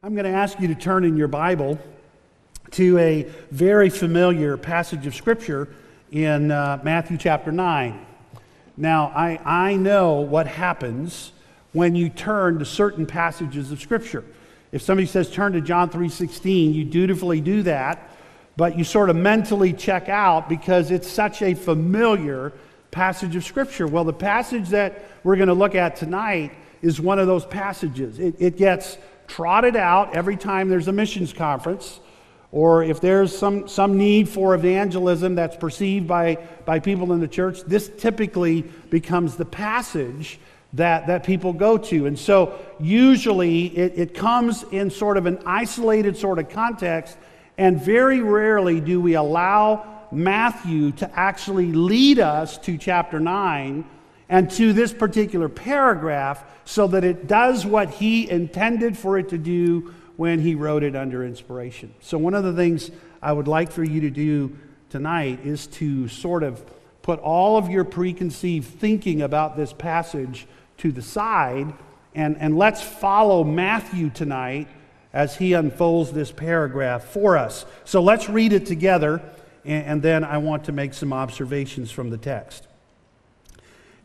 I'm going to ask you to turn in your Bible to a very familiar passage of Scripture in uh, Matthew chapter 9. Now, I, I know what happens when you turn to certain passages of Scripture. If somebody says turn to John 3:16, you dutifully do that, but you sort of mentally check out because it's such a familiar passage of Scripture. Well, the passage that we're going to look at tonight is one of those passages. It, it gets trotted out every time there's a missions conference or if there's some, some need for evangelism that's perceived by, by people in the church, this typically becomes the passage that, that people go to. And so usually it, it comes in sort of an isolated sort of context, and very rarely do we allow Matthew to actually lead us to chapter 9 and to this particular paragraph so that it does what he intended for it to do when he wrote it under inspiration. So, one of the things I would like for you to do tonight is to sort of put all of your preconceived thinking about this passage to the side and, and let's follow Matthew tonight as he unfolds this paragraph for us. So, let's read it together and, and then I want to make some observations from the text.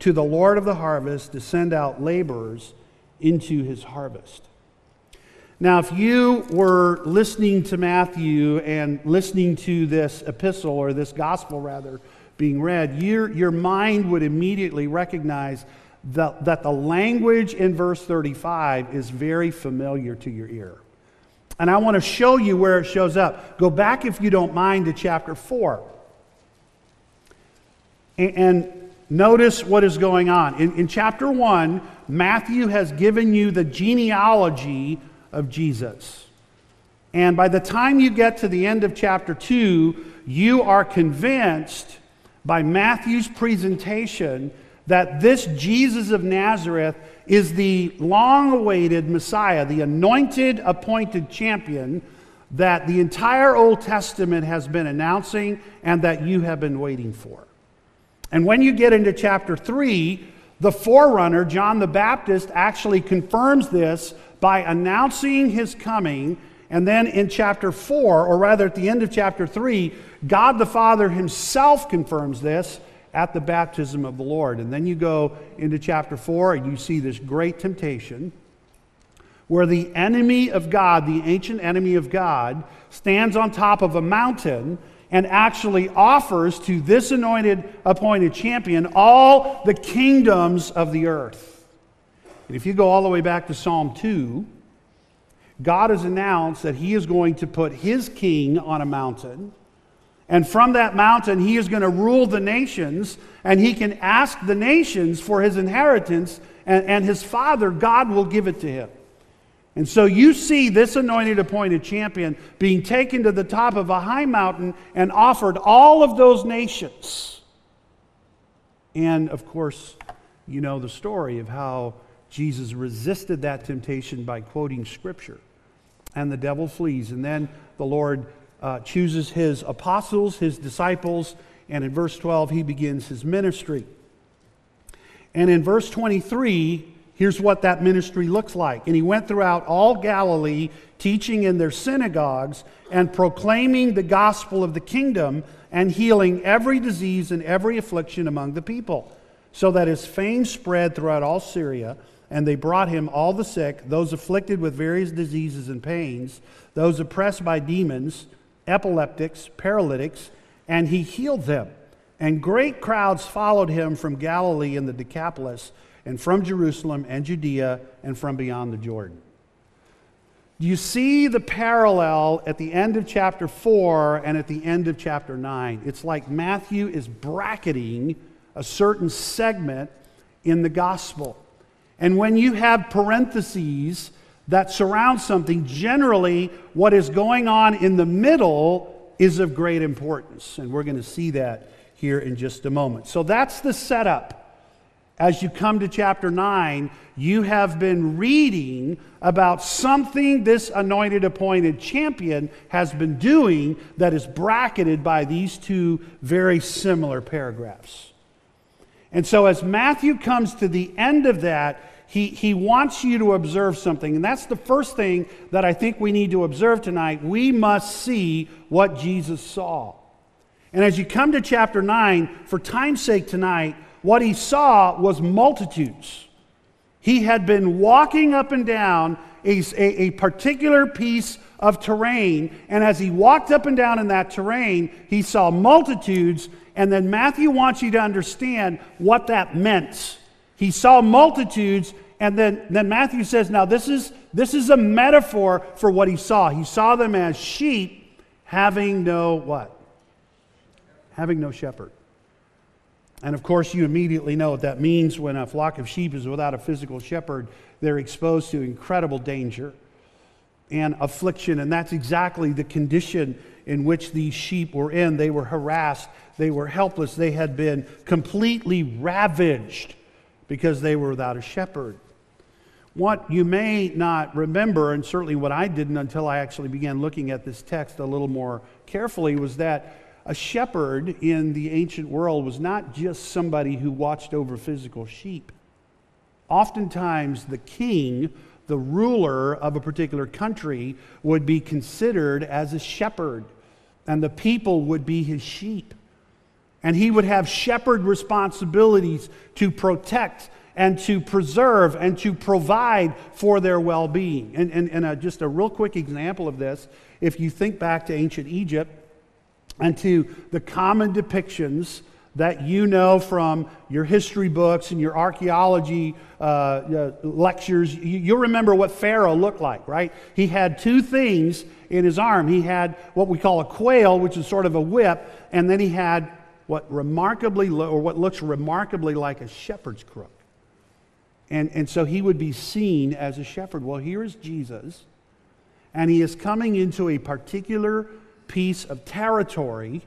to the Lord of the harvest to send out laborers into his harvest. Now, if you were listening to Matthew and listening to this epistle, or this gospel rather, being read, your, your mind would immediately recognize that, that the language in verse 35 is very familiar to your ear. And I want to show you where it shows up. Go back, if you don't mind, to chapter 4. And, and Notice what is going on. In, in chapter 1, Matthew has given you the genealogy of Jesus. And by the time you get to the end of chapter 2, you are convinced by Matthew's presentation that this Jesus of Nazareth is the long awaited Messiah, the anointed, appointed champion that the entire Old Testament has been announcing and that you have been waiting for. And when you get into chapter 3, the forerunner, John the Baptist, actually confirms this by announcing his coming. And then in chapter 4, or rather at the end of chapter 3, God the Father himself confirms this at the baptism of the Lord. And then you go into chapter 4 and you see this great temptation where the enemy of God, the ancient enemy of God, stands on top of a mountain and actually offers to this anointed, appointed champion all the kingdoms of the earth. And if you go all the way back to Psalm 2, God has announced that He is going to put His king on a mountain. And from that mountain, He is going to rule the nations, and He can ask the nations for His inheritance, and, and His Father, God, will give it to Him. And so you see this anointed appointed champion being taken to the top of a high mountain and offered all of those nations. And of course, you know the story of how Jesus resisted that temptation by quoting scripture. And the devil flees. And then the Lord uh, chooses his apostles, his disciples, and in verse 12, he begins his ministry. And in verse 23, Here's what that ministry looks like. And he went throughout all Galilee, teaching in their synagogues and proclaiming the gospel of the kingdom and healing every disease and every affliction among the people, so that his fame spread throughout all Syria. And they brought him all the sick, those afflicted with various diseases and pains, those oppressed by demons, epileptics, paralytics, and he healed them. And great crowds followed him from Galilee and the Decapolis and from Jerusalem and Judea and from beyond the Jordan. Do you see the parallel at the end of chapter 4 and at the end of chapter 9? It's like Matthew is bracketing a certain segment in the gospel. And when you have parentheses, that surround something, generally what is going on in the middle is of great importance. And we're going to see that here in just a moment. So that's the setup. As you come to chapter 9, you have been reading about something this anointed, appointed champion has been doing that is bracketed by these two very similar paragraphs. And so, as Matthew comes to the end of that, he, he wants you to observe something. And that's the first thing that I think we need to observe tonight. We must see what Jesus saw. And as you come to chapter 9, for time's sake tonight, what he saw was multitudes. He had been walking up and down a, a, a, particular piece of terrain, and as he walked up and down in that terrain, he saw multitudes. And then Matthew wants you to understand what that meant. He saw multitudes, and then, then Matthew says, Now, this is, this is a metaphor for what he saw. He saw them as sheep having no what? Having no shepherd. And of course, you immediately know what that means when a flock of sheep is without a physical shepherd. They're exposed to incredible danger and affliction. And that's exactly the condition in which these sheep were in. They were harassed, they were helpless, they had been completely ravaged because they were without a shepherd. What you may not remember, and certainly what I didn't until I actually began looking at this text a little more carefully, was that a shepherd in the ancient world was not just somebody who watched over physical sheep. Oftentimes, the king, the ruler of a particular country, would be considered as a shepherd, and the people would be his sheep. And he would have shepherd responsibilities to protect and to preserve and to provide for their well being. And, and, and a, just a real quick example of this if you think back to ancient Egypt and to the common depictions that you know from your history books and your archaeology uh, uh, lectures, you, you'll remember what Pharaoh looked like, right? He had two things in his arm. He had what we call a flail, which is sort of a whip, and then he had what remarkably or what looks remarkably like a shepherd's crook. And, and so he would be seen as a shepherd. Well, here is Jesus, and he is coming into a particular piece of territory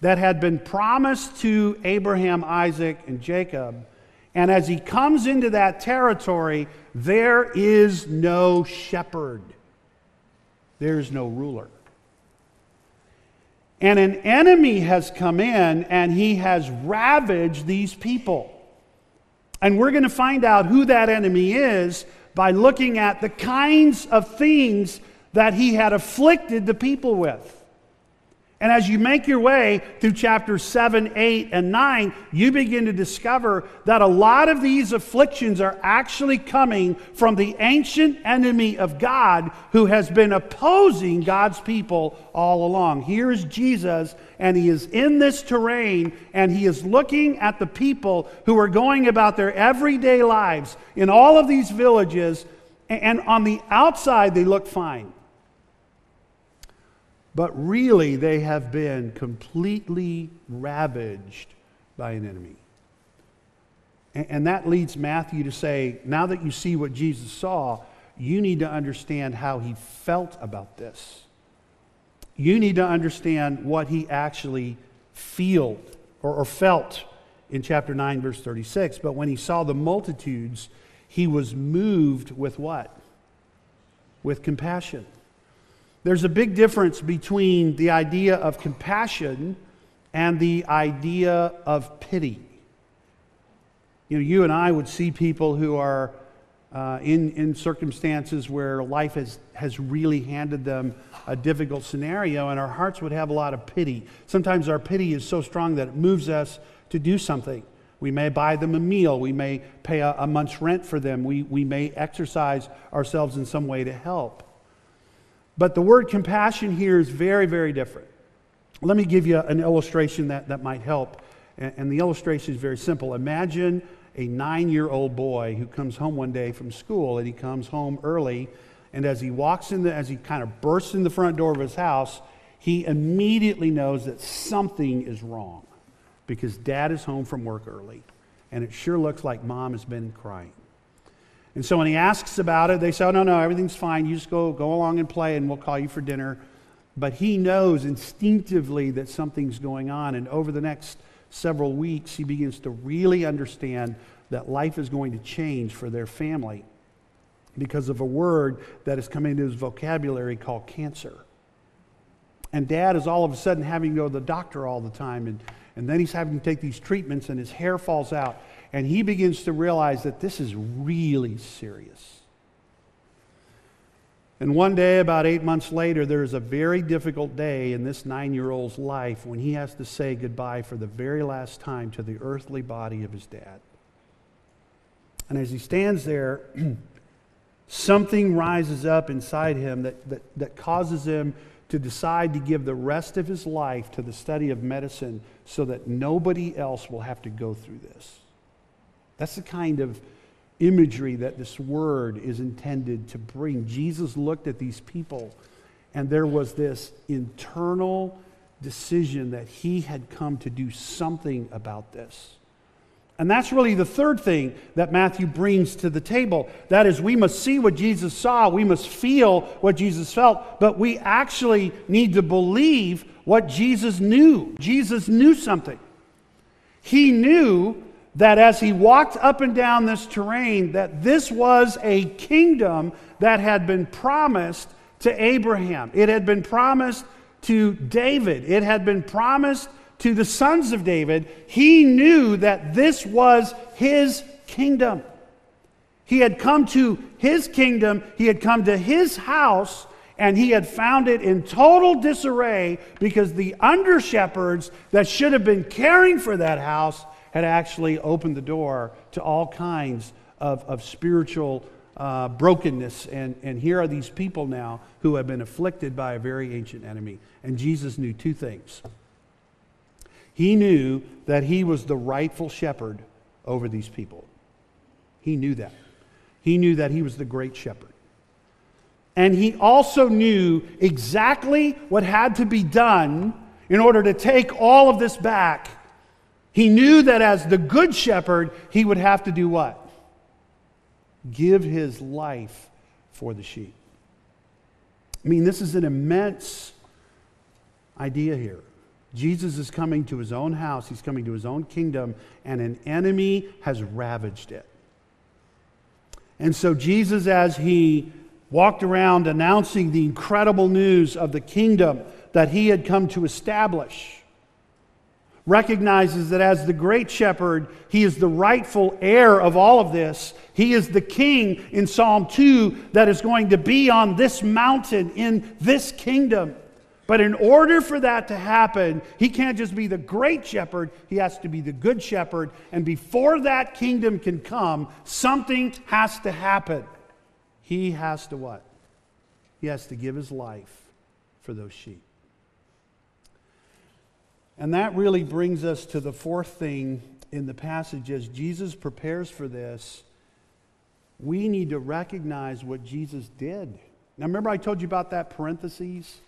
that had been promised to Abraham, Isaac, and Jacob. And as he comes into that territory, there is no shepherd, there is no ruler. And an enemy has come in and he has ravaged these people. And we're going to find out who that enemy is by looking at the kinds of things that he had afflicted the people with. And as you make your way through chapters 7, 8, and 9, you begin to discover that a lot of these afflictions are actually coming from the ancient enemy of God who has been opposing God's people all along. Here is Jesus, and he is in this terrain, and he is looking at the people who are going about their everyday lives in all of these villages, and on the outside, they look fine. But really, they have been completely ravaged by an enemy. And that leads Matthew to say, now that you see what Jesus saw, you need to understand how he felt about this. You need to understand what he actually felt or, or felt in chapter 9, verse 36. But when he saw the multitudes, he was moved with what? With compassion. There's a big difference between the idea of compassion and the idea of pity. You know, you and I would see people who are uh, in, in circumstances where life has, has really handed them a difficult scenario, and our hearts would have a lot of pity. Sometimes our pity is so strong that it moves us to do something. We may buy them a meal. We may pay a, a month's rent for them. We, we may exercise ourselves in some way to help. But the word compassion here is very, very different. Let me give you an illustration that, that might help. And, and the illustration is very simple. Imagine a nine year old boy who comes home one day from school and he comes home early. And as he walks in, the, as he kind of bursts in the front door of his house, he immediately knows that something is wrong because dad is home from work early. And it sure looks like mom has been crying. And so when he asks about it, they say, oh, no, no, everything's fine. You just go, go along and play, and we'll call you for dinner. But he knows instinctively that something's going on. And over the next several weeks, he begins to really understand that life is going to change for their family because of a word that has come into his vocabulary called cancer. And dad is all of a sudden having to go to the doctor all the time. And, and then he's having to take these treatments, and his hair falls out. And he begins to realize that this is really serious. And one day, about eight months later, there is a very difficult day in this nine year old's life when he has to say goodbye for the very last time to the earthly body of his dad. And as he stands there, something rises up inside him that, that, that causes him to decide to give the rest of his life to the study of medicine so that nobody else will have to go through this. That's the kind of imagery that this word is intended to bring. Jesus looked at these people, and there was this internal decision that he had come to do something about this. And that's really the third thing that Matthew brings to the table. That is, we must see what Jesus saw, we must feel what Jesus felt, but we actually need to believe what Jesus knew. Jesus knew something. He knew that as he walked up and down this terrain that this was a kingdom that had been promised to Abraham. It had been promised to David. It had been promised to the sons of David, he knew that this was his kingdom. He had come to his kingdom, he had come to his house, and he had found it in total disarray because the under shepherds that should have been caring for that house had actually opened the door to all kinds of, of spiritual uh, brokenness. And, and here are these people now who have been afflicted by a very ancient enemy. And Jesus knew two things. He knew that he was the rightful shepherd over these people. He knew that. He knew that he was the great shepherd. And he also knew exactly what had to be done in order to take all of this back. He knew that as the good shepherd, he would have to do what? Give his life for the sheep. I mean, this is an immense idea here. Jesus is coming to his own house, he's coming to his own kingdom, and an enemy has ravaged it. And so, Jesus, as he walked around announcing the incredible news of the kingdom that he had come to establish, recognizes that as the great shepherd, he is the rightful heir of all of this. He is the king in Psalm 2 that is going to be on this mountain in this kingdom. But in order for that to happen, he can't just be the great shepherd, he has to be the good shepherd. And before that kingdom can come, something has to happen. He has to what? He has to give his life for those sheep. And that really brings us to the fourth thing in the passage as Jesus prepares for this. We need to recognize what Jesus did. Now, remember, I told you about that parentheses?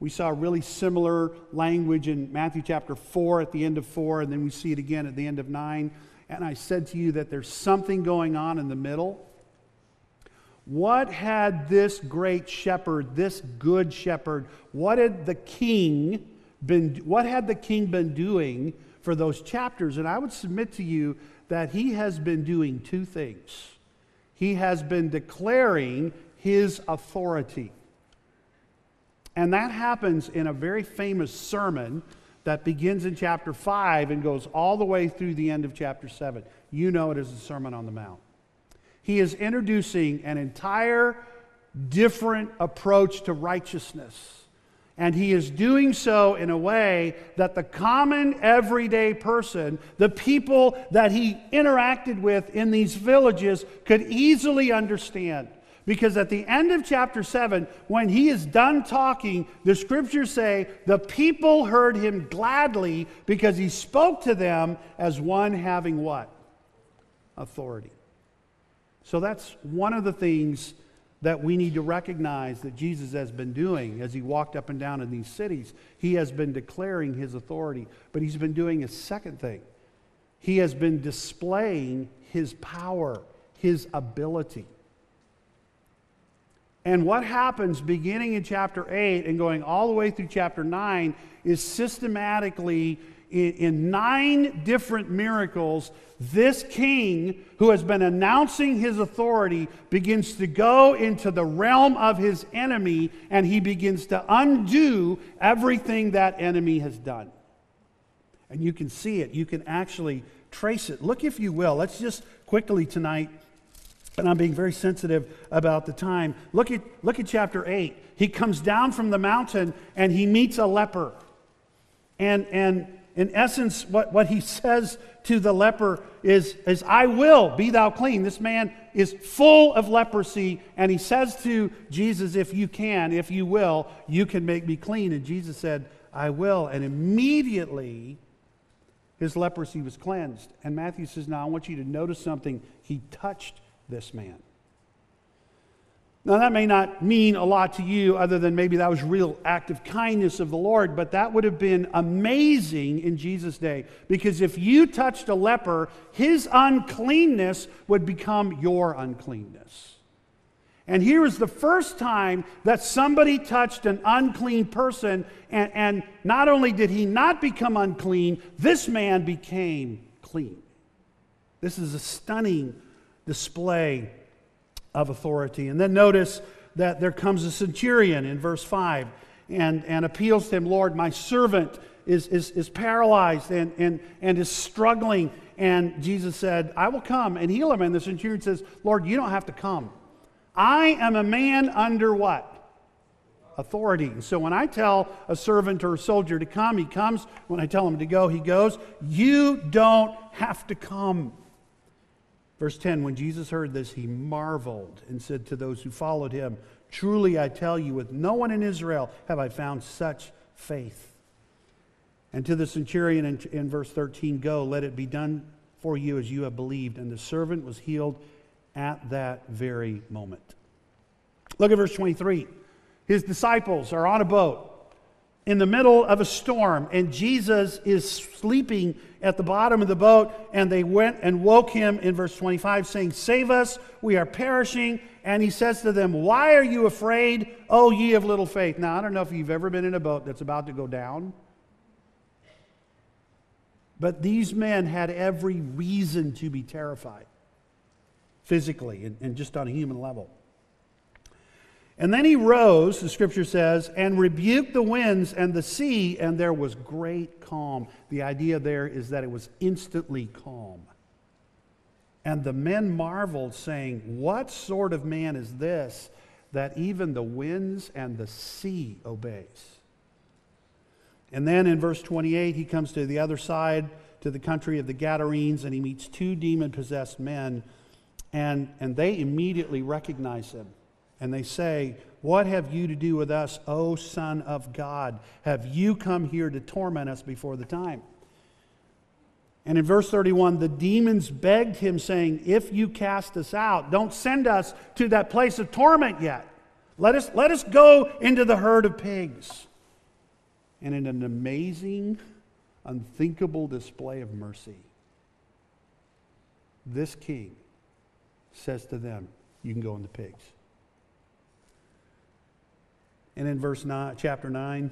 We saw really similar language in Matthew chapter 4 at the end of 4, and then we see it again at the end of 9. And I said to you that there's something going on in the middle. What had this great shepherd, this good shepherd, what had the king been what had the king been doing for those chapters? And I would submit to you that he has been doing two things. He has been declaring his authority. And that happens in a very famous sermon that begins in chapter 5 and goes all the way through the end of chapter 7. You know it as the Sermon on the Mount. He is introducing an entire different approach to righteousness. And he is doing so in a way that the common everyday person, the people that he interacted with in these villages, could easily understand. Because at the end of chapter 7, when he is done talking, the scriptures say the people heard him gladly because he spoke to them as one having what? Authority. So that's one of the things that we need to recognize that Jesus has been doing as he walked up and down in these cities. He has been declaring his authority, but he's been doing a second thing. He has been displaying his power his ability. And what happens beginning in chapter 8 and going all the way through chapter 9 is systematically in, in, nine different miracles, this king who has been announcing his authority begins to go into the realm of his enemy and he begins to undo everything that enemy has done. And you can see it, you can actually trace it. Look, if you will, let's just quickly tonight and I'm being very sensitive about the time. Look at, look at chapter 8. He comes down from the mountain and he meets a leper. And, and in essence, what, what he says to the leper is, is, I will be thou clean. This man is full of leprosy, and he says to Jesus, If you can, if you will, you can make me clean. And Jesus said, I will. And immediately his leprosy was cleansed. And Matthew says, Now I want you to notice something. He touched this man. Now, that may not mean a lot to you, other than maybe that was real act of kindness of the Lord, but that would have been amazing in Jesus' day. Because if you touched a leper, his uncleanness would become your uncleanness. And here is the first time that somebody touched an unclean person, and, and not only did he not become unclean, this man became clean. This is a stunning display of authority. And then notice that there comes a centurion in verse 5 and, and appeals to him, Lord, my servant is, is, is paralyzed and, and, and is struggling. And Jesus said, I will come and heal him. And the centurion says, Lord, you don't have to come. I am a man under what? Authority. And so when I tell a servant or a soldier to come, he comes. When I tell him to go, he goes. You don't have to come. Verse 10 When Jesus heard this, he marveled and said to those who followed him, Truly I tell you, with no one in Israel have I found such faith. And to the centurion in, in verse 13, Go, let it be done for you as you have believed. And the servant was healed at that very moment. Look at verse 23. His disciples are on a boat in the middle of a storm, and Jesus is sleeping at the bottom of the boat, and they went and woke him in verse 25, saying, Save us, we are perishing. And he says to them, Why are you afraid, O ye of little faith? Now, I don't know if you've ever been in a boat that's about to go down, but these men had every reason to be terrified, physically and, and just on a human level. And then he rose, the scripture says, and rebuked the winds and the sea, and there was great calm. The idea there is that it was instantly calm. And the men marveled, saying, What sort of man is this that even the winds and the sea obeys? And then in verse 28, he comes to the other side, to the country of the Gadarenes, and he meets two demon possessed men, and, and they immediately recognize him and they say, What have you to do with us, O Son of God? Have you come here to torment us before the time? And in verse 31, the demons begged him, saying, If you cast us out, don't send us to that place of torment yet. Let us, let us go into the herd of pigs. And in an amazing, unthinkable display of mercy, this king says to them, You can go in the pigs. And in verse 9, chapter 9,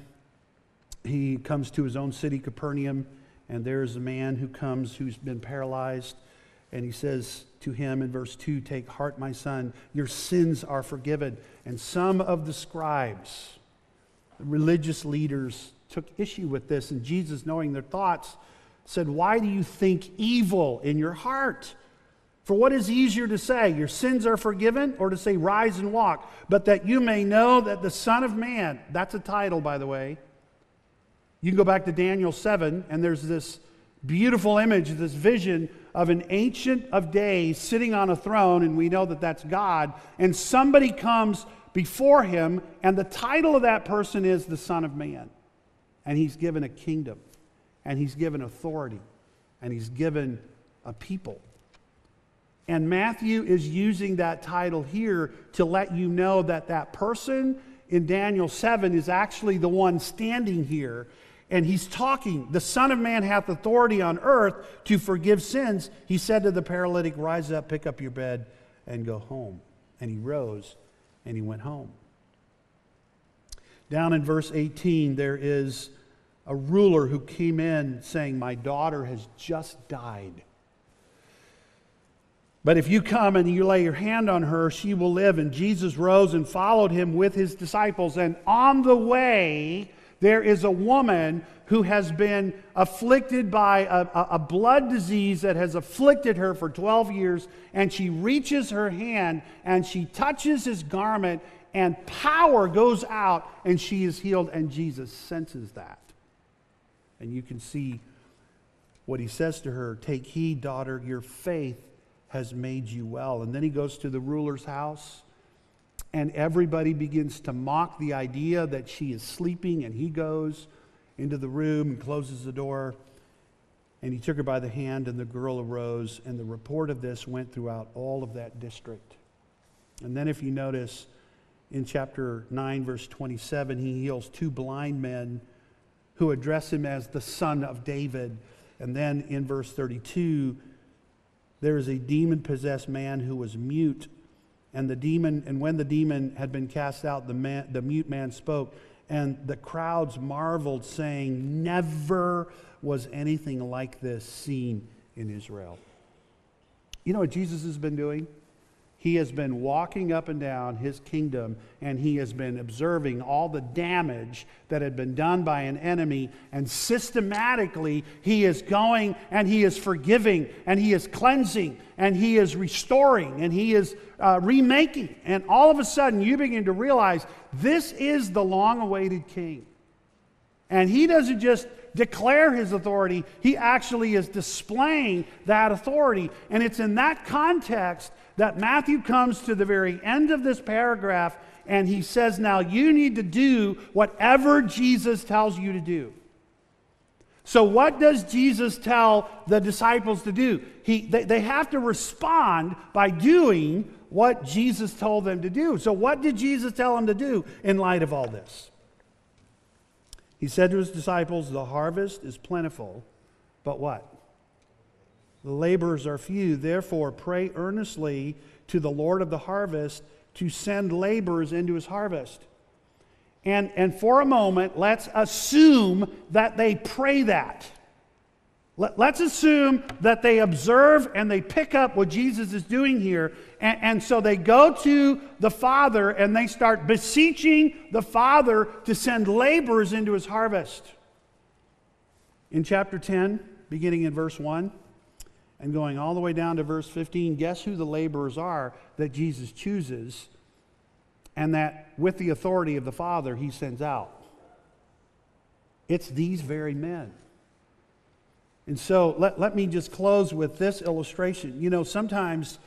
he comes to his own city, Capernaum, and there's a man who comes who's been paralyzed. And he says to him in verse 2 Take heart, my son, your sins are forgiven. And some of the scribes, the religious leaders, took issue with this. And Jesus, knowing their thoughts, said, Why do you think evil in your heart? For what is easier to say, your sins are forgiven, or to say, rise and walk? But that you may know that the Son of Man, that's a title, by the way. You can go back to Daniel 7, and there's this beautiful image, this vision of an ancient of days sitting on a throne, and we know that that's God. And somebody comes before him, and the title of that person is the Son of Man. And he's given a kingdom, and he's given authority, and he's given a people. And Matthew is using that title here to let you know that that person in Daniel 7 is actually the one standing here. And he's talking, the Son of Man hath authority on earth to forgive sins. He said to the paralytic, Rise up, pick up your bed, and go home. And he rose and he went home. Down in verse 18, there is a ruler who came in saying, My daughter has just died. But if you come and you lay your hand on her, she will live. And Jesus rose and followed him with his disciples. And on the way, there is a woman who has been afflicted by a, a, blood disease that has afflicted her for 12 years. And she reaches her hand and she touches his garment, and power goes out, and she is healed. And Jesus senses that. And you can see what he says to her Take heed, daughter, your faith has made you well. And then he goes to the ruler's house, and everybody begins to mock the idea that she is sleeping, and he goes into the room and closes the door. And he took her by the hand, and the girl arose, and the report of this went throughout all of that district. And then, if you notice in chapter 9, verse 27, he heals two blind men who address him as the son of David. And then in verse 32, there is a demon possessed man who was mute. And the demon, and when the demon had been cast out, the, man, the mute man spoke. And the crowds marveled, saying, Never was anything like this seen in Israel. You know what Jesus has been doing? He has been walking up and down his kingdom and he has been observing all the damage that had been done by an enemy. And systematically, he is going and he is forgiving and he is cleansing and he is restoring and he is uh, remaking. And all of a sudden, you begin to realize this is the long awaited king. And he doesn't just declare his authority, he actually is displaying that authority. And it's in that context that Matthew comes to the very end of this paragraph and he says, Now you need to do whatever Jesus tells you to do. So, what does Jesus tell the disciples to do? He, they, they have to respond by doing what Jesus told them to do. So, what did Jesus tell them to do in light of all this? He said to his disciples, The harvest is plentiful, but what? The laborers are few. Therefore, pray earnestly to the Lord of the harvest to send laborers into his harvest. And, and for a moment, let's assume that they pray that. Let, us assume that they observe and they pick up what Jesus is doing here. And, and so they go to the Father and they start beseeching the Father to send laborers into his harvest. In chapter 10, beginning in verse 1, and going all the way down to verse 15, guess who the laborers are that Jesus chooses and that with the authority of the Father he sends out? It's these very men. And so let, let me just close with this illustration. You know, sometimes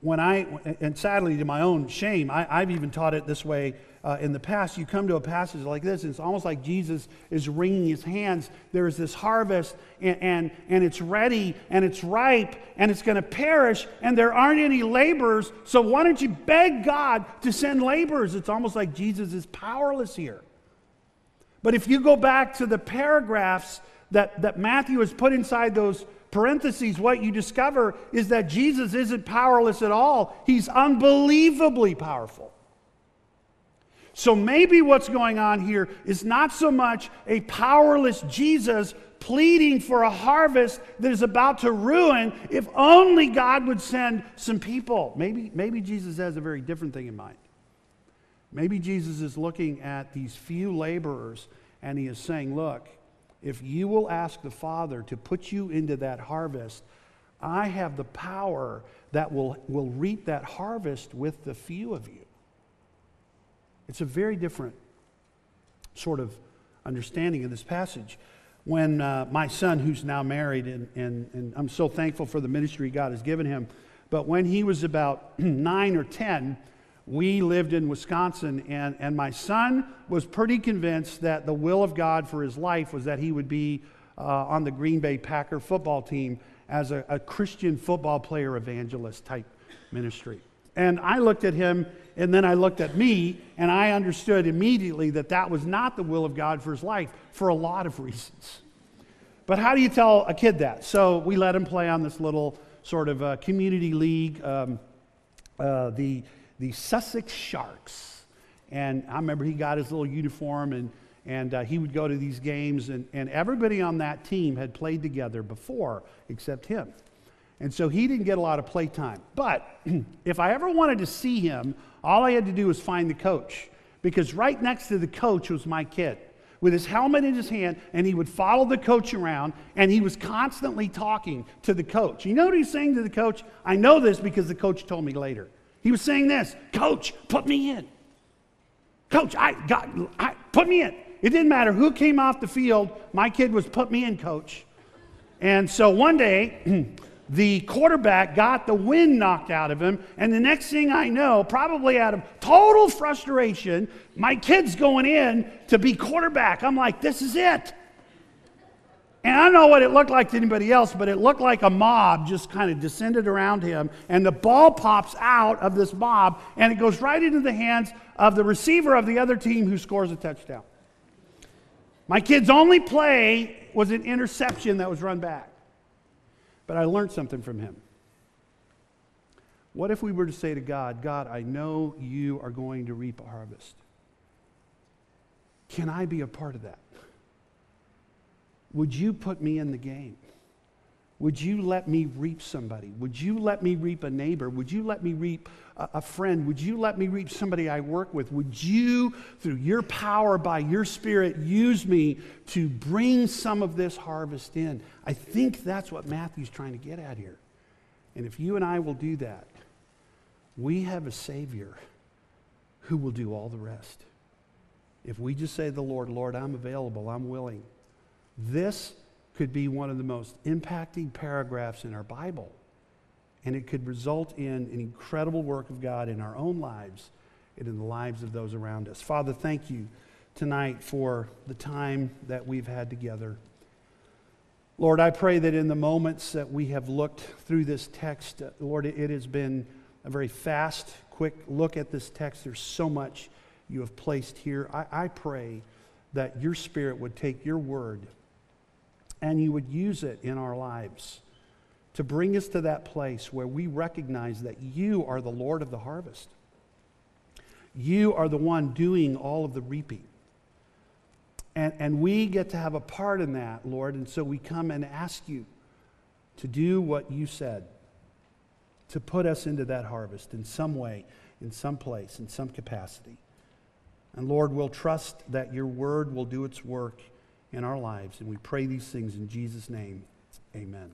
when I, and sadly to my own shame, I, I've even taught it this way uh, in the past, you come to a passage like this, and it's almost like Jesus is wringing his hands. There's this harvest, and, and, and it's ready, and it's ripe, and it's going to perish, and there aren't any laborers. So why don't you beg God to send laborers? It's almost like Jesus is powerless here. But if you go back to the paragraphs that, that Matthew has put inside those parentheses, what you discover is that Jesus isn't powerless at all. He's unbelievably powerful. So maybe what's going on here is not so much a powerless Jesus pleading for a harvest that is about to ruin if only God would send some people. Maybe, maybe Jesus has a very different thing in mind. Maybe Jesus is looking at these few laborers and he is saying, Look, if you will ask the Father to put you into that harvest, I have the power that will, will reap that harvest with the few of you. It's a very different sort of understanding of this passage. When uh, my son, who's now married, and, and, and I'm so thankful for the ministry God has given him, but when he was about nine or 10, we lived in Wisconsin, and, and my son was pretty convinced that the will of God for his life was that he would be uh, on the Green Bay Packer football team as a, a Christian football player evangelist type ministry. And I looked at him, and then I looked at me, and I understood immediately that that was not the will of God for his life for a lot of reasons. But how do you tell a kid that? So we let him play on this little sort of uh, community league, um, uh, the, the Sussex Sharks. And I remember he got his little uniform and, and uh, he would go to these games, and, and everybody on that team had played together before except him. And so he didn't get a lot of play time. But if I ever wanted to see him, all I had to do was find the coach because right next to the coach was my kid with his helmet in his hand, and he would follow the coach around, and he was constantly talking to the coach. You know what he's saying to the coach? I know this because the coach told me later. He was saying this Coach, put me in. Coach, I got, I, put me in. It didn't matter who came off the field, my kid was put me in, coach. And so one day, the quarterback got the wind knocked out of him. And the next thing I know, probably out of total frustration, my kid's going in to be quarterback. I'm like, this is it. And I don't know what it looked like to anybody else, but it looked like a mob just kind of descended around him. And the ball pops out of this mob and it goes right into the hands of the receiver of the other team who scores a touchdown. My kid's only play was an interception that was run back. But I learned something from him. What if we were to say to God, God, I know you are going to reap a harvest. Can I be a part of that? Would you put me in the game? Would you let me reap somebody? Would you let me reap a neighbor? Would you let me reap a, a, friend? Would you let me reap somebody I work with? Would you, through your power, by your spirit, use me to bring some of this harvest in? I think that's what Matthew's trying to get at here. And if you and I will do that, we have a Savior who will do all the rest. If we just say to the Lord, Lord, I'm available, I'm willing, this could be one of the most impacting paragraphs in our Bible. And it could result in an incredible work of God in our own lives and in the lives of those around us. Father, thank you tonight for the time that we've had together. Lord, I pray that in the moments that we have looked through this text, uh, Lord, it has been a very fast, quick look at this text. There's so much you have placed here. I, I pray that your Spirit would take your word and you would use it in our lives to bring us to that place where we recognize that you are the Lord of the harvest. You are the one doing all of the reaping. And, and we get to have a part in that, Lord. And so we come and ask you to do what you said, to put us into that harvest in some way, in some place, in some capacity. And Lord, we'll trust that your word will do its work in our lives. And we pray these things in Jesus' name. Amen.